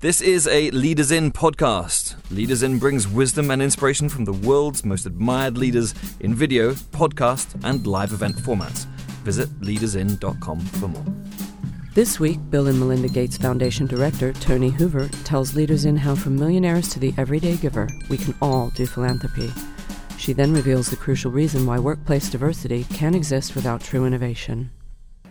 This is a Leaders In podcast. Leaders In brings wisdom and inspiration from the world's most admired leaders in video, podcast, and live event formats. Visit leadersin.com for more. This week, Bill and Melinda Gates Foundation Director Toni Hoover tells Leaders In how from millionaires to the everyday giver, we can all do philanthropy. She then reveals the crucial reason why workplace diversity can exist without true innovation.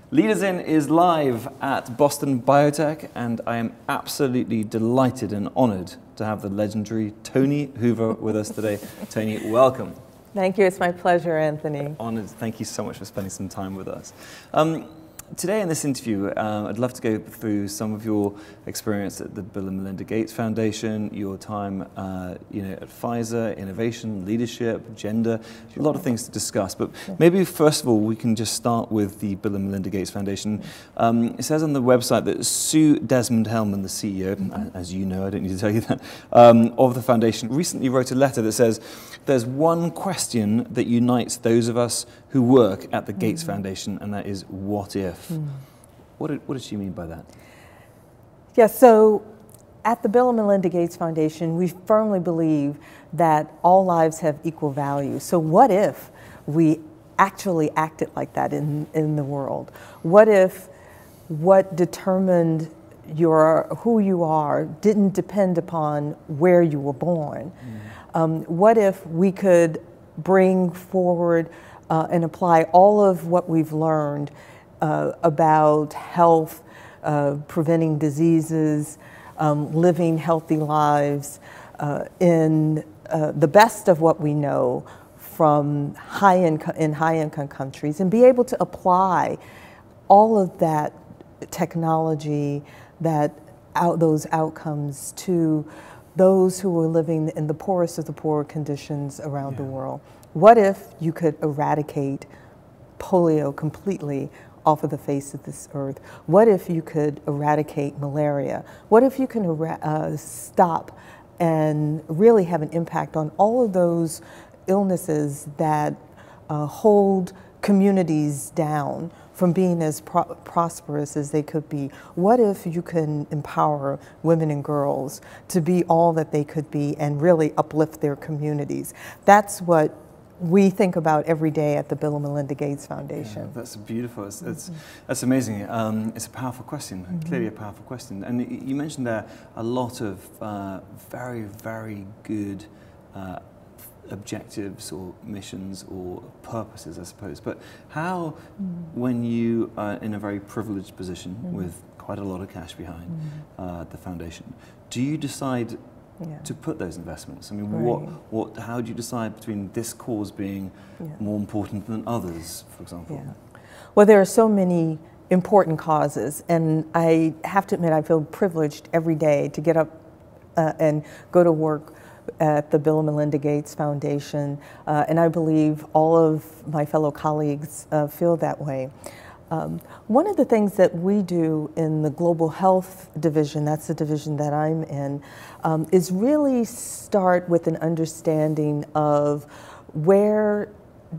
Leaders In is live at Boston Biotech, and I am absolutely delighted and honored to have the legendary Toni Hoover with us today. Toni, welcome. Thank you. It's my pleasure, Anthony. Honored. Thank you so much for spending some time with us. Um, Today in this interview, uh, I'd love to go through some of your experience at the Bill and Melinda Gates Foundation, your time, uh, you know, at Pfizer, innovation, leadership, gender, a lot of things to discuss. But maybe first of all, we can just start with the Bill and Melinda Gates Foundation. Um, it says on the website that Sue Desmond Hellmann, the CEO, as you know, I don't need to tell you that, um, of the foundation, recently wrote a letter that says there's one question that unites those of us who work at the Gates mm. Foundation, and that is what if? Mm. What, did, what did she mean by that? Yeah, so at the Bill and Melinda Gates Foundation, we firmly believe that all lives have equal value. So, what if we actually acted like that in, in the world? What if what determined your who you are didn't depend upon where you were born? Mm. Um, what if we could bring forward uh, and apply all of what we've learned uh, about health, uh, preventing diseases, um, living healthy lives uh, in uh, the best of what we know from high income in high income countries and be able to apply all of that technology that out those outcomes to those who are living in the poorest of the poor conditions around yeah. the world. What if you could eradicate polio completely off of the face of this earth? What if you could eradicate malaria? What if you can uh, stop and really have an impact on all of those illnesses that uh, hold communities down from being as pro- prosperous as they could be? What if you can empower women and girls to be all that they could be and really uplift their communities? That's what we think about every day at the Bill and Melinda Gates Foundation. Yeah, that's beautiful. It's, it's that's amazing. Um, it's a powerful question, mm-hmm. clearly a powerful question. And you mentioned there a lot of uh, very, very good uh, objectives or missions or purposes, I suppose. But how, mm. when you are in a very privileged position mm. with quite a lot of cash behind mm. uh, the foundation, do you decide yeah. to put those investments? I mean, right. what, what, how do you decide between this cause being yeah. more important than others, for example? Yeah. Well, there are so many important causes, and I have to admit, I feel privileged every day to get up uh, and go to work at the Bill and Melinda Gates Foundation, uh, and I believe all of my fellow colleagues uh, feel that way. Um, one of the things that we do in the Global Health Division, that's the division that I'm in, um, is really start with an understanding of where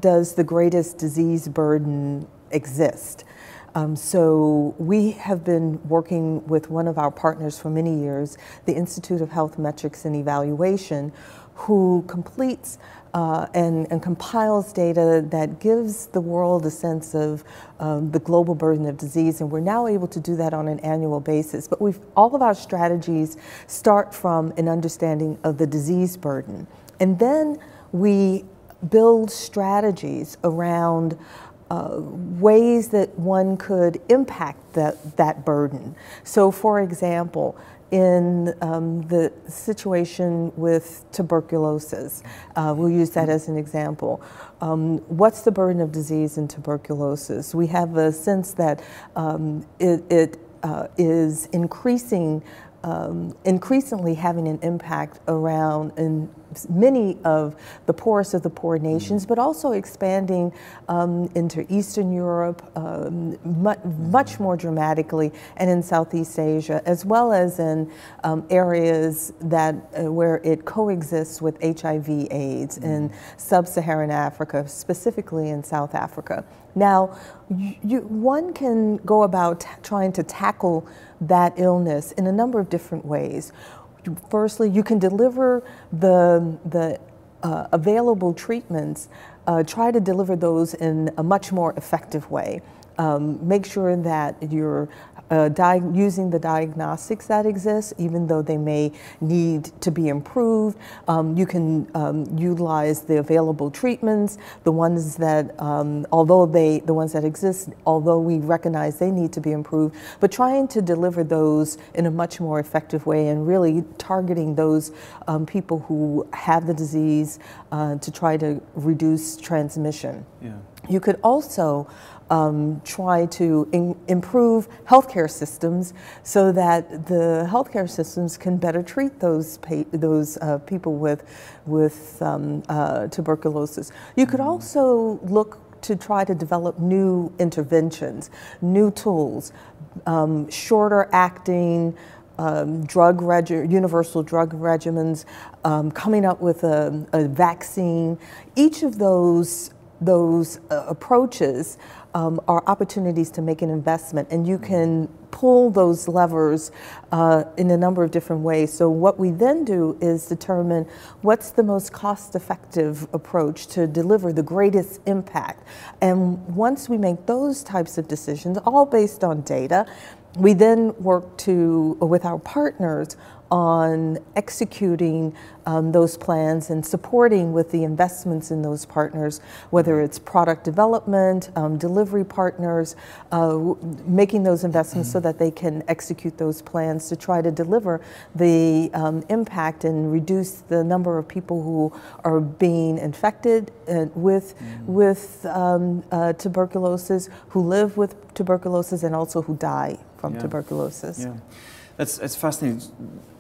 does the greatest disease burden exist. Um, so we have been working with one of our partners for many years, the Institute of Health Metrics and Evaluation, who completes uh, and, and, compiles data that gives the world a sense of um, the global burden of disease, and we're now able to do that on an annual basis. But we've all of our strategies start from an understanding of the disease burden, and then we build strategies around uh, ways that one could impact that, that burden. So, for example, in um, the situation with tuberculosis. Uh, we'll use that as an example. Um, what's the burden of disease in tuberculosis? We have a sense that um, it, it uh, is increasing um, increasingly having an impact around in many of the poorest of the poor nations, but also expanding um, into Eastern Europe um, much, much, more dramatically, and in Southeast Asia, as well as in um, areas that uh, where it coexists with HIV/AIDS in sub-Saharan Africa, specifically in South Africa. Now, you, one can go about trying to tackle that illness in a number of different ways. Firstly, you can deliver the, the uh, available treatments, uh, try to deliver those in a much more effective way. Um, make sure that you're uh, using the diagnostics that exist, even though they may need to be improved. Um, you can um, utilize the available treatments, the ones that, um, although they, the ones that exist, although we recognize they need to be improved, but trying to deliver those in a much more effective way and really targeting those um, people who have the disease uh, to try to reduce transmission. Yeah. You could also um, try to in, improve healthcare systems so that the healthcare systems can better treat those those uh, people with with um, uh, tuberculosis. You could mm-hmm. also look to try to develop new interventions, new tools, um, shorter acting. Um, drug universal drug regimens, um, coming up with a, a, vaccine. Each of those those uh, approaches um, are opportunities to make an investment, and you can pull those levers uh, in a number of different ways. So, what we then do is determine what's the most cost effective approach to deliver the greatest impact. And once we make those types of decisions, all based on data, we then work to with our partners on executing um, those plans and supporting with the investments in those partners, whether it's product development, um, delivery partners, uh, making those investments so that they can execute those plans to try to deliver the um, impact and reduce the number of people who are being infected uh, with, mm. with um, uh, tuberculosis, who live with tuberculosis, and also who die from yeah. tuberculosis. Yeah. It's, it's fascinating.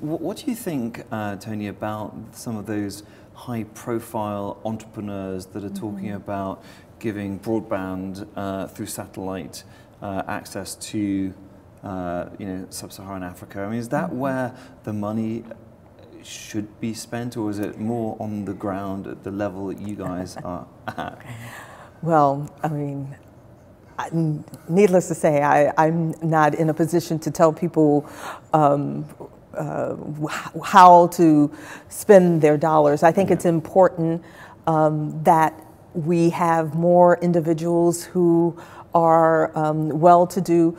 What, what, do you think, uh, Toni, about some of those high profile entrepreneurs that are talking mm-hmm. about giving broadband uh, through satellite uh, access to uh, you know, sub-Saharan Africa? I mean, is that mm-hmm. where the money should be spent, or is it more on the ground at the level that you guys are at? Well, I mean, needless to say, I, am not in a position to tell people um, uh, how to spend their dollars. I think yeah. it's important um, that we have more individuals who are um, well to do,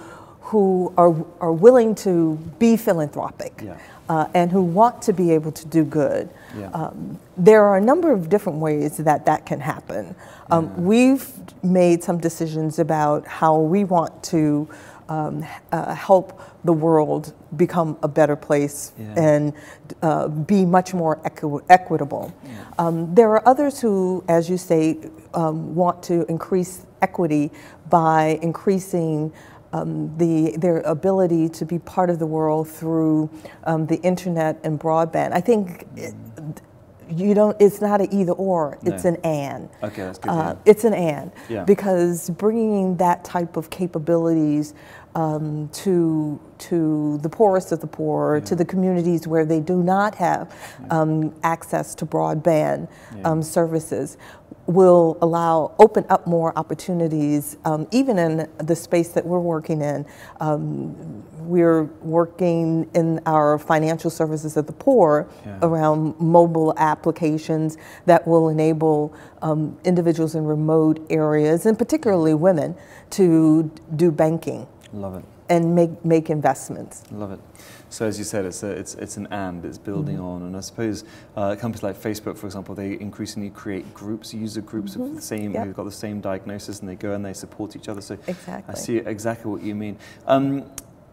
who are, are willing to be philanthropic. Yeah. Uh, and who want to be able to do good. Yeah. Um, there are a number of different ways that that can happen. Um, yeah. We've made some decisions about how we want to um, uh, help the world become a better place and uh, be much more equi- equitable. Um, there are others who, as you say, um, want to increase equity by increasing um, the, their ability to be part of the world through um, the internet and broadband. I think it, you don't. It's not an either or. It's no. an and. Okay, that's good. Uh, it's an and yeah. because bringing that type of capabilities um, to to the poorest of the poor, yeah. to the communities where they do not have um, access to broadband um, services, will allow open up more opportunities, um, even in the space that we're working in. Um, we're working in our financial services of the poor yeah. around mobile applications that will enable um, individuals in remote areas, and particularly women, to do banking. Love it. And make, make investments. Love it. So as you said, it's, a, it's, it's an and, it's building mm-hmm. on. And I suppose uh, companies like Facebook, for example, they increasingly create groups, user groups mm-hmm. of the same, yep. who've got the same diagnosis, and they go and they support each other. So exactly. I see exactly what you mean. Um,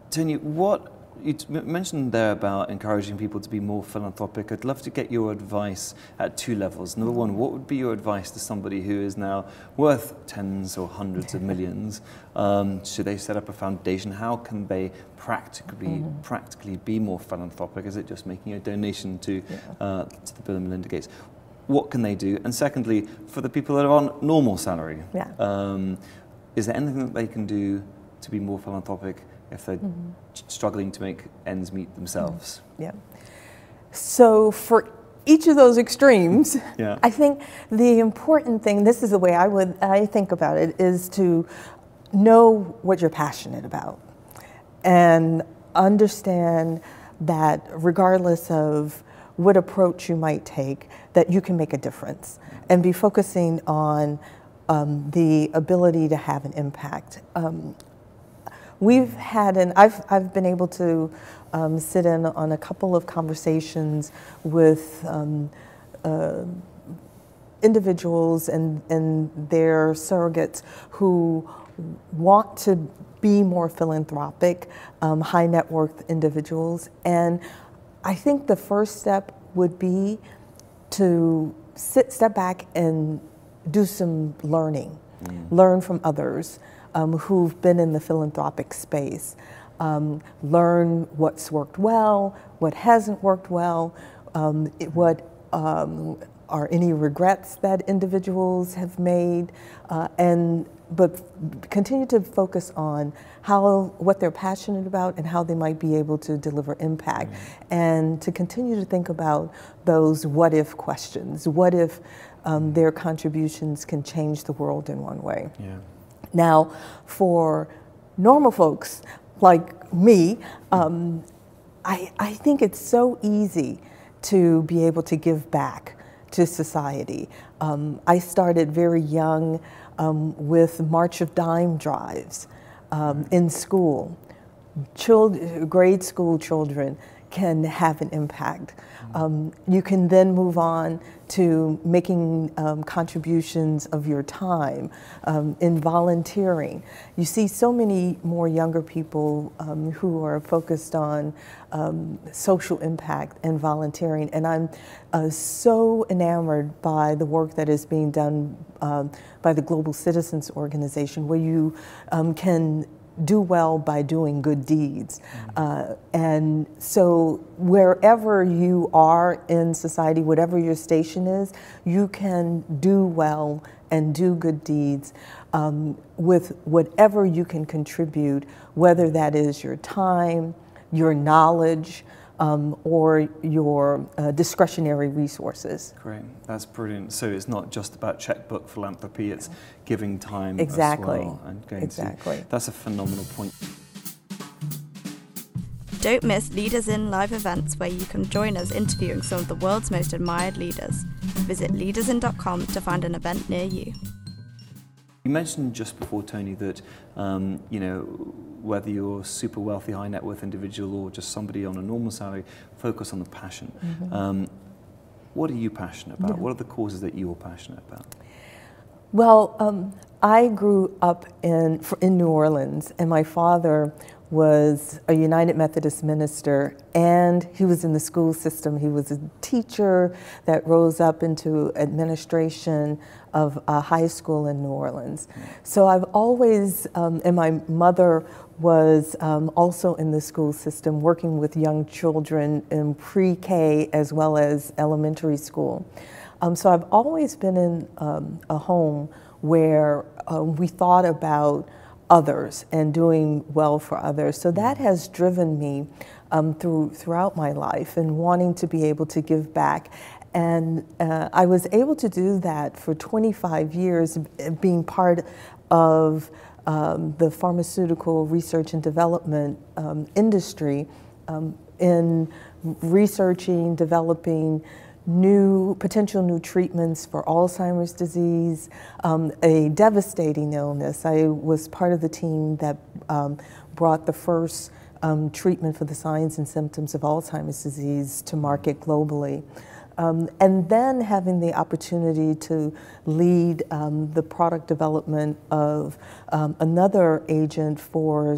Toni, what you mentioned there about encouraging people to be more philanthropic. I'd love to get your advice at two levels. Number one, what would be your advice to somebody who is now worth tens or hundreds of millions? Um, should they set up a foundation? How can they practically mm-hmm. practically be more philanthropic? Is it just making a donation to yeah. uh, to the Bill and Melinda Gates? What can they do? And secondly, for the people that are on normal salary, yeah. um, is there anything that they can do to be more philanthropic? If they're mm-hmm. struggling to make ends meet themselves. Mm-hmm. Yeah. So for each of those extremes, yeah. I think the important thing, this is the way I would I think about it, is to know what you're passionate about. And understand that regardless of what approach you might take, that you can make a difference and be focusing on um, the ability to have an impact. Um, we've had, and I've, I've been able to um, sit in on a couple of conversations with um, uh, individuals and, and their surrogates who want to be more philanthropic, um, high net worth individuals. And I think the first step would be to sit, step back and do some learning, mm. learn from others um, who've been in the philanthropic space, um, learn what's worked well, what hasn't worked well, um, it, what um, are any regrets that individuals have made, uh, and but continue to focus on how what they're passionate about and how they might be able to deliver impact, mm-hmm. and to continue to think about those what if questions. What if um, their contributions can change the world in one way? Yeah. Now, for normal folks like me, um, I, I think it's so easy to be able to give back to society. Um, I started very young um, with March of Dime drives um, in school. Child, grade school children can have an impact. Um, you can then move on to making um, contributions of your time um, in volunteering. You see so many more younger people um, who are focused on um, social impact and volunteering, and I'm uh, so enamored by the work that is being done um, by the Global Citizens Organization, where you um, can do well by doing good deeds. Uh, and so, wherever you are in society, whatever your station is, you can do well and do good deeds um, with whatever you can contribute, whether that is your time, your knowledge, um, or your uh, discretionary resources. Great, that's brilliant. So it's not just about checkbook philanthropy; it's giving time exactly. as well and going exactly. To, that's a phenomenal point. Don't miss Leaders In live events where you can join us interviewing some of the world's most admired leaders. Visit leadersin.com to find an event near you. You mentioned just before, Toni, that um, you know whether you're a super wealthy, high net worth individual or just somebody on a normal salary, focus on the passion. Mm-hmm. Um, what are you passionate about? Yeah. What are the causes that you're passionate about? Well, um, I grew up in in New Orleans, and my father was a United Methodist minister and he was in the school system. He was a teacher that rose up into administration of a high school in New Orleans. So I've always, um, and my mother was um, also in the school system working with young children in pre K as well as elementary school. Um, so I've always been in um, a home where uh, we thought about others and doing well for others. So that has driven me um, through throughout my life and wanting to be able to give back. And uh, I was able to do that for 25 years, being part of um, the pharmaceutical research and development um, industry um, in researching, developing new potential new treatments for Alzheimer's disease, um, a devastating illness. I was part of the team that um, brought the first um, treatment for the signs and symptoms of Alzheimer's disease to market globally. Um, and then having the opportunity to lead um, the product development of um, another agent for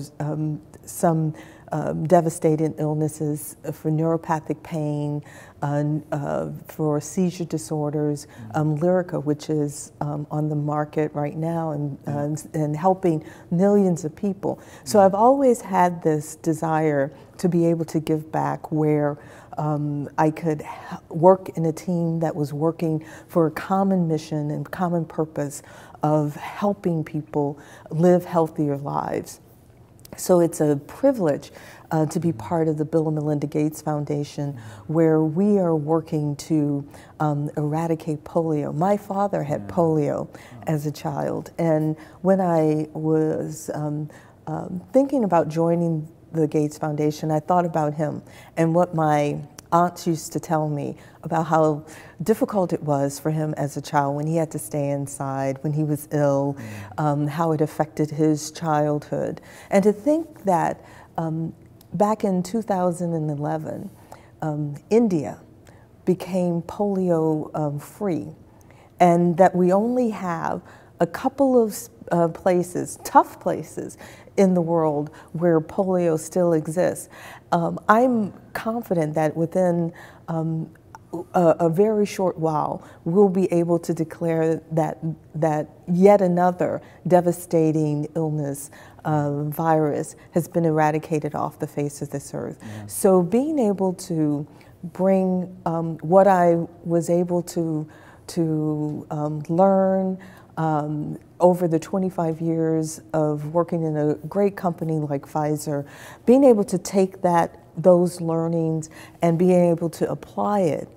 some um, devastating illnesses for neuropathic pain, uh, uh, for seizure disorders, um, Lyrica, which is um, on the market right now and, uh, and helping millions of people. So I've always had this desire to be able to give back where um, I could work in a team that was working for a common mission and common purpose of helping people live healthier lives. So it's a privilege uh, to be part of the Bill and Melinda Gates Foundation, where we are working to um, eradicate polio. My father had polio as a child, and when I was um, um, thinking about joining the Gates Foundation, I thought about him and what my aunts used to tell me about how difficult it was for him as a child when he had to stay inside, when he was ill, mm. um, how it affected his childhood. And to think that um, back in 2011, um, India became polio um, free, and that we only have a couple of uh, places, tough places in the world where polio still exists. Um, I'm confident that within um, a, a, very short while, we'll be able to declare that that yet another devastating illness, uh, virus, has been eradicated off the face of this earth. Yeah. So being able to bring um, what I was able to to um, learn um, over the 25 years of working in a great company like Pfizer, being able to take that those learnings and being able to apply it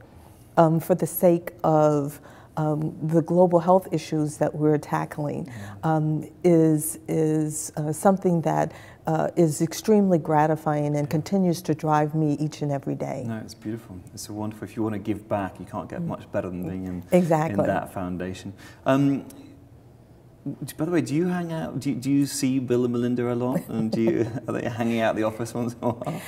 um, for the sake of um, the global health issues that we're tackling um, is is uh, something that uh, is extremely gratifying and continues to drive me each and every day. No, it's beautiful. It's so wonderful. If you want to give back, you can't get mm. much better than being in, exactly. in that foundation. Um, by the way, do you hang out? Do you, do you see Bill and Melinda a lot? And do you are they hanging out at the office once in a while?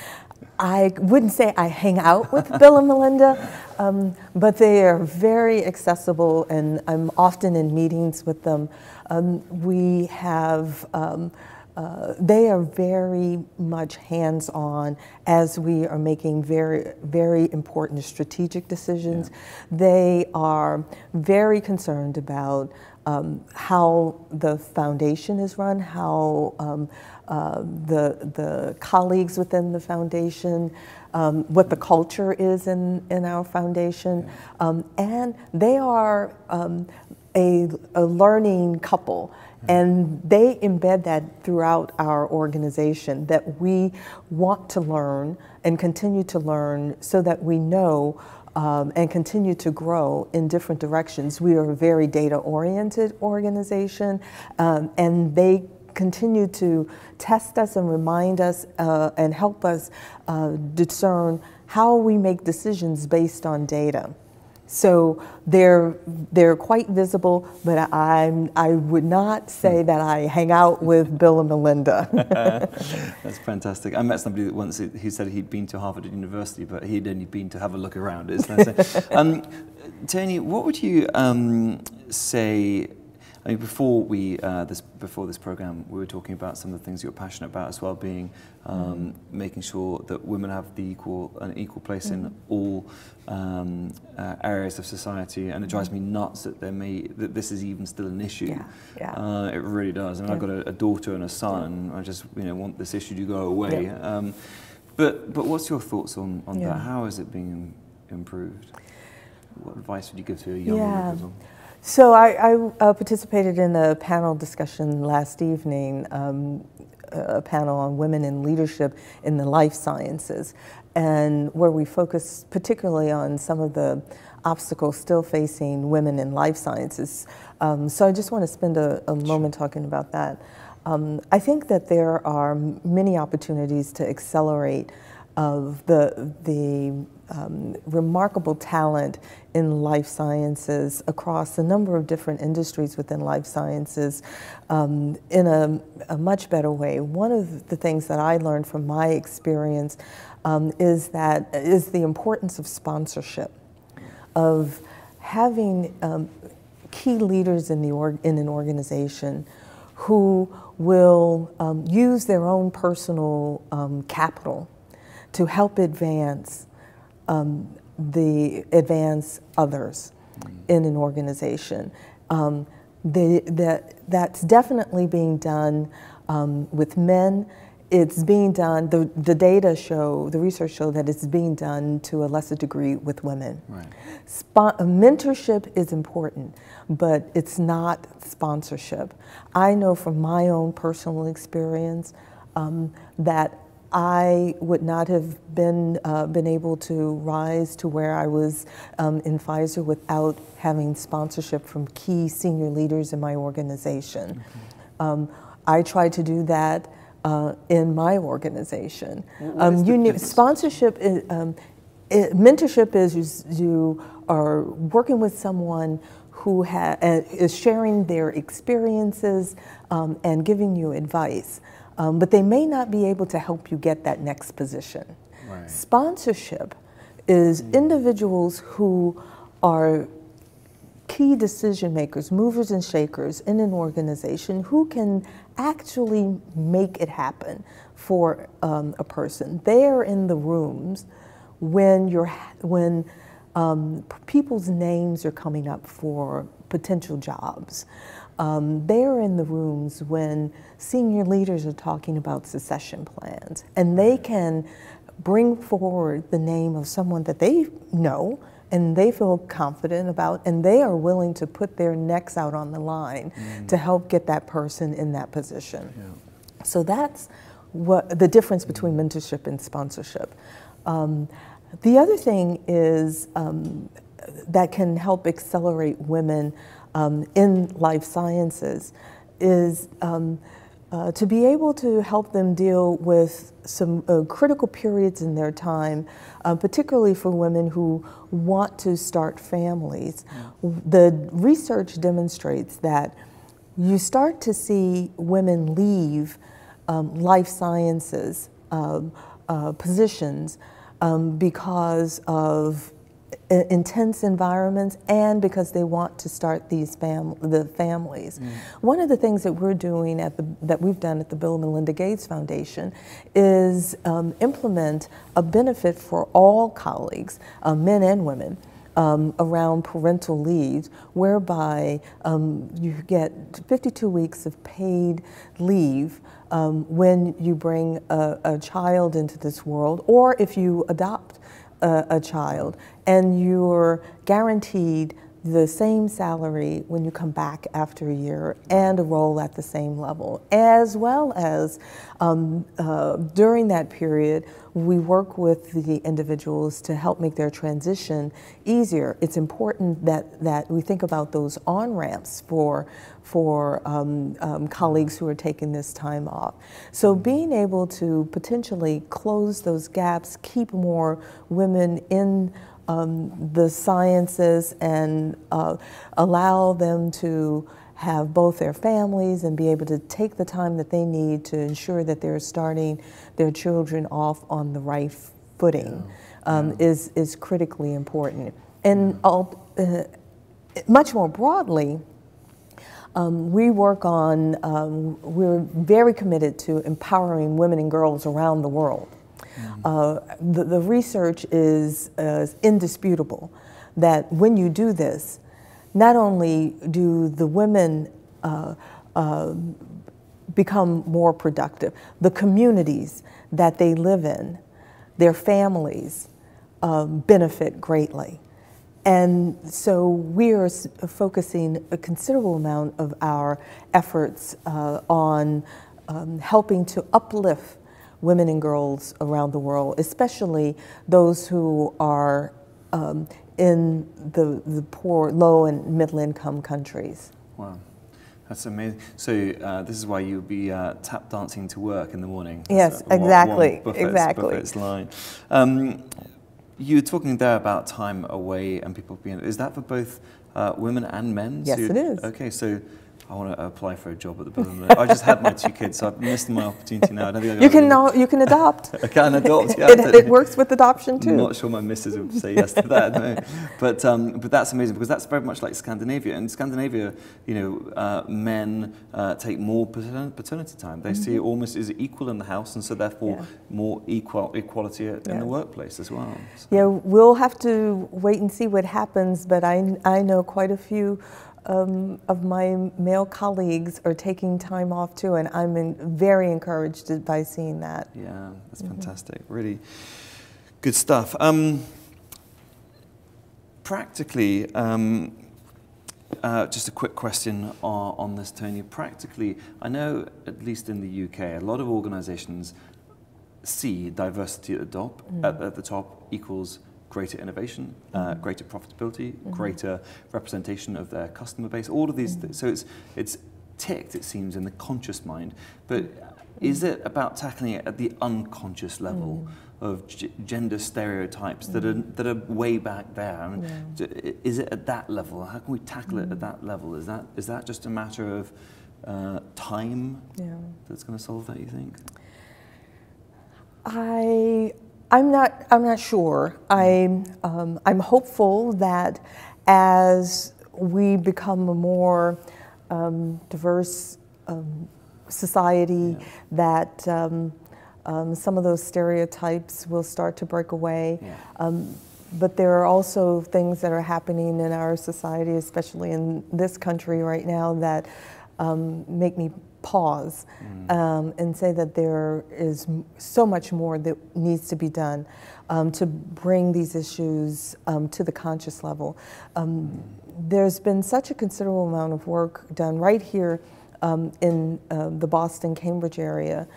I wouldn't say I hang out with Bill and Melinda, um, but they are very accessible, and I'm often in meetings with them. Um, we have. Um, uh, they are very much hands on as we are making very, very important strategic decisions. Yeah. They are very concerned about um, how the foundation is run, how um, uh, the, the the within the foundation, um, what the culture is in, in our foundation. Um, and they are um, a, a learning couple. And they embed that throughout our organization that we want to learn and continue to learn so that we know um, and continue to grow in different directions. We are a very data oriented organization, um, and they continue to test us and remind us uh, and help us uh, discern how we make decisions based on data. So they're they're quite visible, but I I would not say that I hang out with Bill and Melinda. That's fantastic. I met somebody once who said he'd been to Harvard University, but he'd only been to have a look around. Is um, Toni, what would you um, say I mean, before we uh, this before this program, we were talking about some of the things you're passionate about as well, being um, mm. making sure that women have the equal an equal place mm. in all um, uh, areas of society, and it drives me nuts that there may that this is even still an issue. Yeah, yeah. Uh, it really does. I mean, yeah. I've got a, a, daughter and a son, and I just you know want this issue to go away. Yeah. Um, but but what's your thoughts on on yeah. that? How is it being improved? What advice would you give to a young yeah. woman? So I, I uh, participated in a panel discussion last evening, um, a panel on women in leadership in the life sciences, and where we focused particularly on some of the obstacles still facing women in life sciences. Um, so I just want to spend a, a moment talking about that. Um, I think that there are many opportunities to accelerate of the the um, remarkable talent in life sciences across a number of different industries within life sciences um, in a, a, much better way. One of the things that I learned from my experience um, is that is the importance of sponsorship, of having um, key leaders in the org- in an organization who will um, use their own personal um, capital to help advance um, the advance others in an organization. Um, that, that's definitely being done um, with men. It's being done, the, the data show, the research show that it's being done to a lesser degree with women. Right. Mentorship is important, but it's not sponsorship. I know from my own personal experience um, that I would not have been uh, been able to rise to where I was um, in Pfizer without having sponsorship from key senior leaders in my organization. Mm-hmm. Um, I tried to do that uh, in my organization. What- what is the you need, sponsorship, is, um, it, mentorship is you, you are working with someone who ha- uh, is sharing their experiences um, and giving you advice, um, but they may not be able to help you get that next position. Right. Sponsorship is individuals who are key decision makers, movers and shakers in an organization who can actually make it happen for um, a person. They are in the rooms when you're when um, people's names are coming up for potential jobs. Um, they're in the rooms when senior leaders are talking about secession plans, and they can bring forward the name of someone that they know and they feel confident about, and they are willing to put their necks out on the line to help get that person in that position. So that's what the difference between mentorship and sponsorship. Um, the other thing is um, that can help accelerate women um, in life sciences is um, uh, to be able to help them deal with some uh, critical periods in their time, uh, particularly for women who want to start families. The research demonstrates that you start to see women leave um, life sciences um, uh, positions um, because of intense environments and because they want to start these fam- the families. One of the things that we're doing at the that we've done at the Bill and Melinda Gates Foundation is um, implement a benefit for all colleagues, uh, men and women. Um, around parental leave, whereby um, you get 52 weeks of paid leave um, when you bring a, a child into this world, or if you adopt a, a child, and you're guaranteed the same salary when you come back after a year and a role at the same level, as well as um, uh, during that period, we work with the individuals to help make their transition easier. It's important that, that we think about those on ramps for, for um, um, colleagues who are taking this time off. So, being able to potentially close those gaps, keep more women in um, the sciences and uh, allow them to have both their families and be able to take the time that they need to ensure that they're starting their children off on the right footing um, is, is critically important. And uh, much more broadly, um, we work on, um, we're very committed to empowering women and girls around the world. Uh, the, the research is uh, indisputable that when you do this, not only do the women uh, uh, become more productive, the communities that they live in, their families um, benefit greatly. And so we are focusing a considerable amount of our efforts uh, on um, helping to uplift women and girls around the world, especially those who are um, in the, the poor, low and middle income countries. Wow. That's amazing. So uh, this is why you'll be uh, tap dancing to work in the morning. Yes, exactly, exactly. Line. Um, you were talking there about time away and people being. Is that for both uh, women and men? Yes, you- it is. Okay, so I want to apply for a job at the Birmingham. I just had my two kids, so I've missed my opportunity now. I don't think I You can, now, you can adopt. I can adopt. Yeah, it, it works with adoption too. I'm not sure my missus would say yes to that, no. But, um, but that's amazing because that's very much like Scandinavia. In Scandinavia, you know, uh, men uh, take more paternity time. They see it almost as equal in the house, and so therefore Yeah. more equal equality in Yeah. the workplace as well. So- Yeah, we'll have to wait and see what happens, but I, I know quite a few um, of my male colleagues are taking time off too, and I'm in, very encouraged by seeing that. Yeah, that's fantastic. Really good stuff. Um, practically, um, uh, just a quick question on, on this, Toni. Practically, I know, at least in the UK, a lot of organizations see diversity at the top, at, at the top equals greater innovation, uh, greater profitability, greater representation of their customer base, all of these. Th- so it's, it's ticked, it seems, in the conscious mind. But Is it about tackling it at the unconscious level mm. of g- gender stereotypes mm. that are that are way back there? I mean, yeah. Is it at that level? How can we tackle it at mm. that level? Is that is that just a matter of uh, time yeah. that's going to solve that? You think? I I'm not I'm not sure. I'm um, I'm hopeful that as we become a more um, diverse um, society, yeah. that um, um, some of those stereotypes will start to break away. Yeah. Um, but there are also things that are happening in our society, especially in this country right now, that um, make me pause mm. um, and say that there is so much more that needs to be done um, to bring these issues um, to the conscious level. Um, mm. There's been such a considerable amount of work done right here um, in uh, the Boston Cambridge area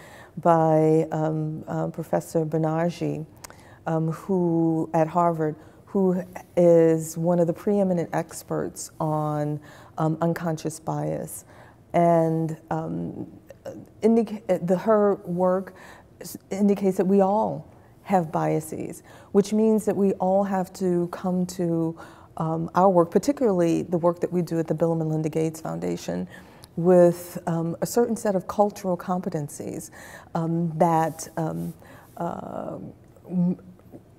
by um, uh, Professor Banaji, um, who at Harvard, who is one of the preeminent experts on um, unconscious bias, and um, the, her work indicates that we all have biases, which means that we all have to come to um, our work, particularly the work that we do at the Bill and Melinda Gates Foundation, with um, a certain set of cultural competencies um, that um, uh,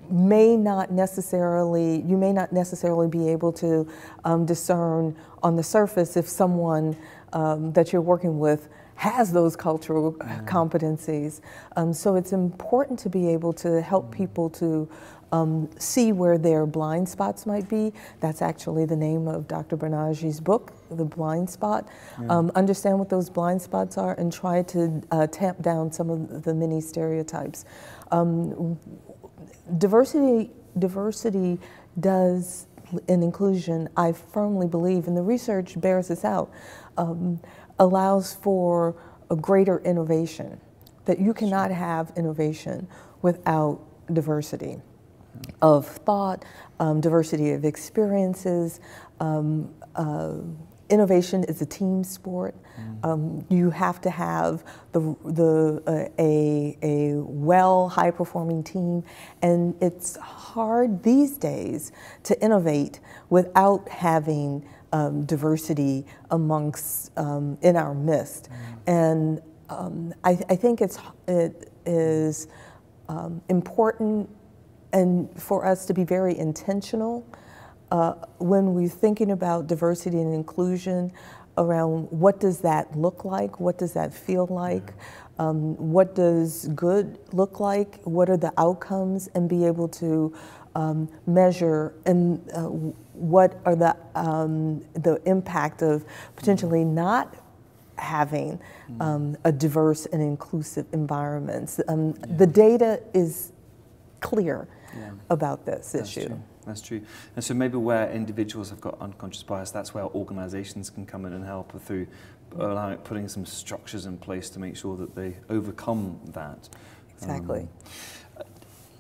may not necessarily, you may not necessarily be able to um, discern on the surface if someone um, that you're working with has those cultural mm. competencies. Um, so it's important to be able to help people to um, see where their blind spots might be. That's actually the name of Dr. Banaji's book, The Blind Spot. Um, understand what those blind spots are and try to uh, tamp down some of the many stereotypes. Um, diversity, diversity does, in inclusion, I firmly believe, and the research bears this out, um, allows for a greater innovation. That you cannot have innovation without diversity of thought, um, diversity of experiences. Um, uh, innovation is a team sport. Mm. Um, you have to have the, the, uh, a, a well, high performing team, and it's hard these days to innovate without having um, diversity amongst um, in our midst. Mm. And um, I, I, think it's it is um, important and for us to be very intentional uh, when we're thinking about diversity and inclusion around what does that look like, what does that feel like, um, what does good look like, what are the outcomes, and be able to um, measure and uh, what are the um, the impact of potentially not having mm. um, a diverse and inclusive environment. Um, yeah. The data is clear yeah. about this That's issue. True. That's true. And so maybe where individuals have got unconscious bias, that's where organizations can come in and help through allowing, putting some structures in place to make sure that they overcome that. Exactly. Um,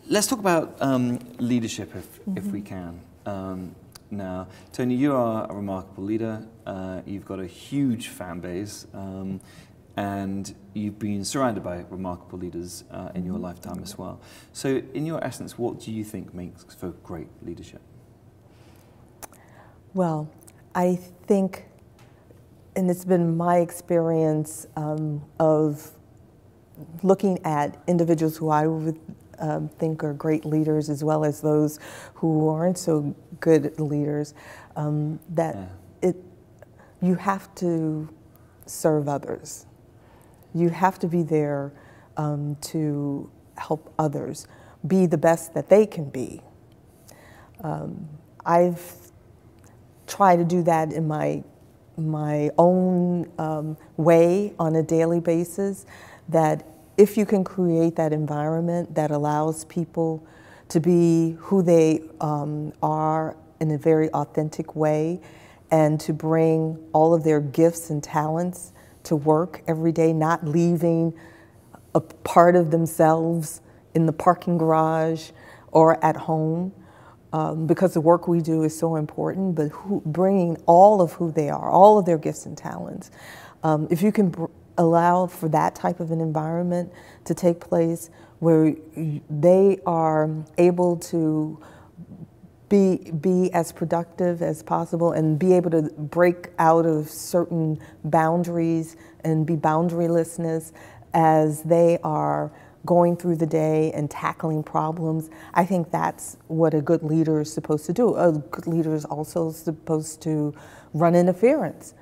let's talk about um, leadership if, mm-hmm. if we can. Um, now, Toni, you are a remarkable leader. Uh, you've got a huge fan base. Um, and you've been surrounded by remarkable leaders uh, in your mm-hmm. lifetime as well. So, in your essence, what do you think makes for great leadership? Well, I think, and it's been my experience um, of looking at individuals who I would um, think are great leaders, as well as those who aren't so good leaders, um, that yeah. it you have to serve others you have to be there um, to help others be the best that they can be. Um, I've tried to do that in my my own um, way on a daily basis. That if you can create that environment that allows people to be who they um, are in a very authentic way, and to bring all of their gifts and talents to work every day, not leaving a part of themselves in the parking garage or at home. Um, because the work we do is so important, but who, bringing all of who they are, all of their gifts and talents. Um, if you can allow for that type of an environment to take place where they are able to be be as productive as possible and be able to break out of certain boundaries and be boundarylessness as they are going through the day and tackling problems. I think that's what a good leader is supposed to do. A good leader is also supposed to run interference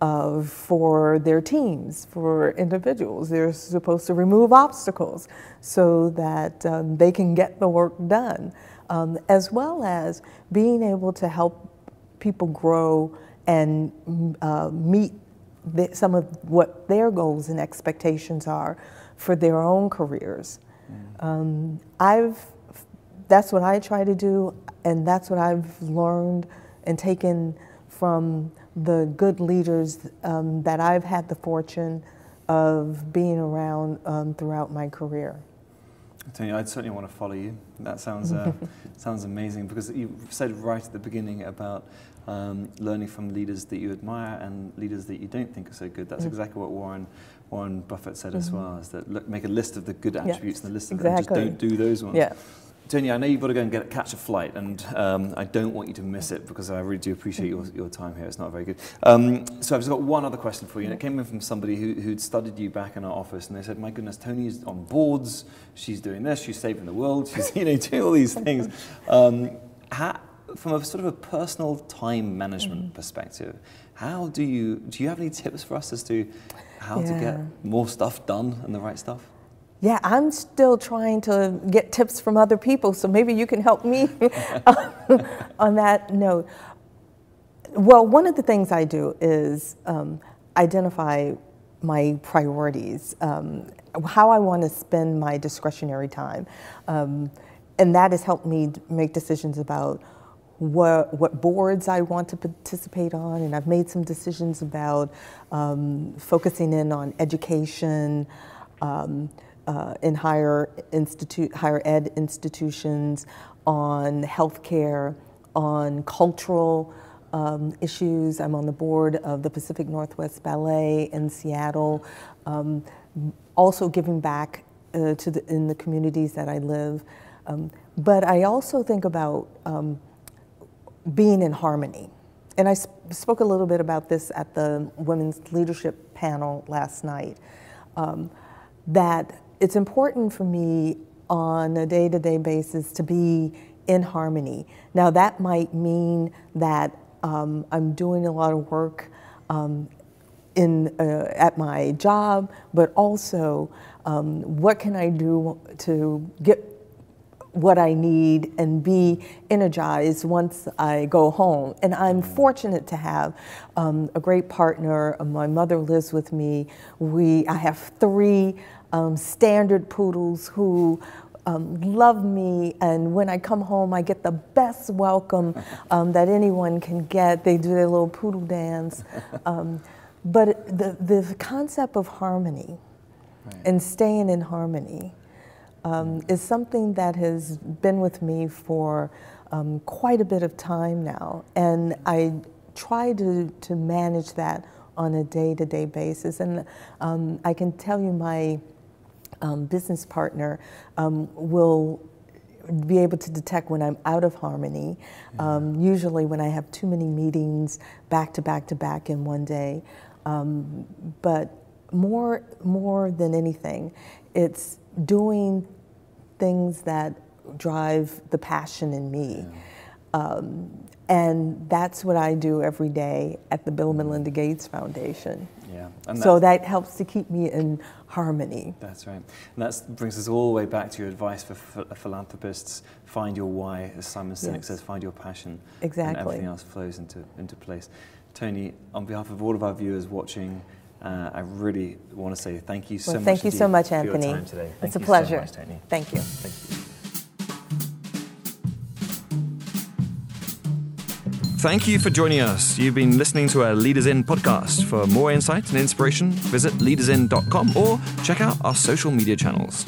uh, for their teams, for individuals. They're supposed to remove obstacles so that um, they can get the work done, um, as well as being able to help people grow and uh, meet the, some of what their goals and expectations are for their own careers. Mm. Um, I've, that's what I try to do, and that's what I've learned and taken from the good leaders um, that I've had the fortune of being around um, throughout my career. Toni, I'd certainly want to follow you. That sounds uh, sounds amazing because you said right at the beginning about um, learning from leaders that you admire and leaders that you don't think are so good. That's mm-hmm. exactly what Warren Warren Buffett said mm-hmm. as well. Is that look, make a list of the good attributes yes, and a list of exactly. them. Just don't do those ones. Yeah. Toni, I know you've got to go and get catch a flight, and um, I don't want you to miss it because I really do appreciate your, your time here. It's not very good. Um, so I've just got one other question for you, and it came in from somebody who, who'd studied you back in our office, and they said, "My goodness, Toni's on boards. She's doing this. She's saving the world. She's you know doing all these things." Um, how, from a sort of a personal time management mm-hmm. perspective, how do you do? You have any tips for us as to how yeah. to get more stuff done and the right stuff? Yeah, I'm still trying to get tips from other people, so maybe you can help me on that note. Well, one of the things I do is um, identify my priorities, um, how I want to spend my discretionary time. Um, and that has helped me make decisions about what, what boards I want to participate on, and I've made some decisions about um, focusing in on education, um, uh, in higher institute, higher ed institutions, on healthcare, on cultural um, issues. I'm on the board of the Pacific Northwest Ballet in Seattle. Um, also giving back uh, to the, in the communities that I live. Um, but I also think about um, being in harmony. And I sp- spoke a little bit about this at the women's leadership panel last night. Um, that it's important for me on a day to day basis to be in harmony. Now, that might mean that um, I'm doing a lot of work um, in, uh, at my job, but also um, what can I do to get what I need and be energized once I go home. And I'm mm-hmm. fortunate to have um, a great partner. My mother lives with me. We, I have three um, standard poodles who um, love me, and when I come home, I get the best welcome um, that anyone can get. They do their little poodle dance. Um, but the, the concept of harmony right. and staying in harmony um, is something that has been with me for um, quite a bit of time now. And I try to, to manage that on a day to day basis. And um, I can tell you, my um, business partner um, will be able to detect when I'm out of harmony. Um, usually, when I have too many meetings back to back to back in one day. Um, but more, more than anything, it's doing things that drive the passion in me. Yeah. Um, and that's what I do every day at the Bill and Melinda Gates Foundation. Yeah. And so that helps to keep me in harmony. That's right. And that brings us all the way back to your advice for philanthropists find your why, as Simon Sinek yes. says, find your passion. Exactly. And everything else flows into, into place. Toni, on behalf of all of our viewers watching, uh, I really want to say thank you so well, much. Thank you so much, Anthony. It's a pleasure. So much, thank you. Thank you. Thank you for joining us. You've been listening to our Leaders In podcast. For more insight and inspiration, visit leadersin.com or check out our social media channels.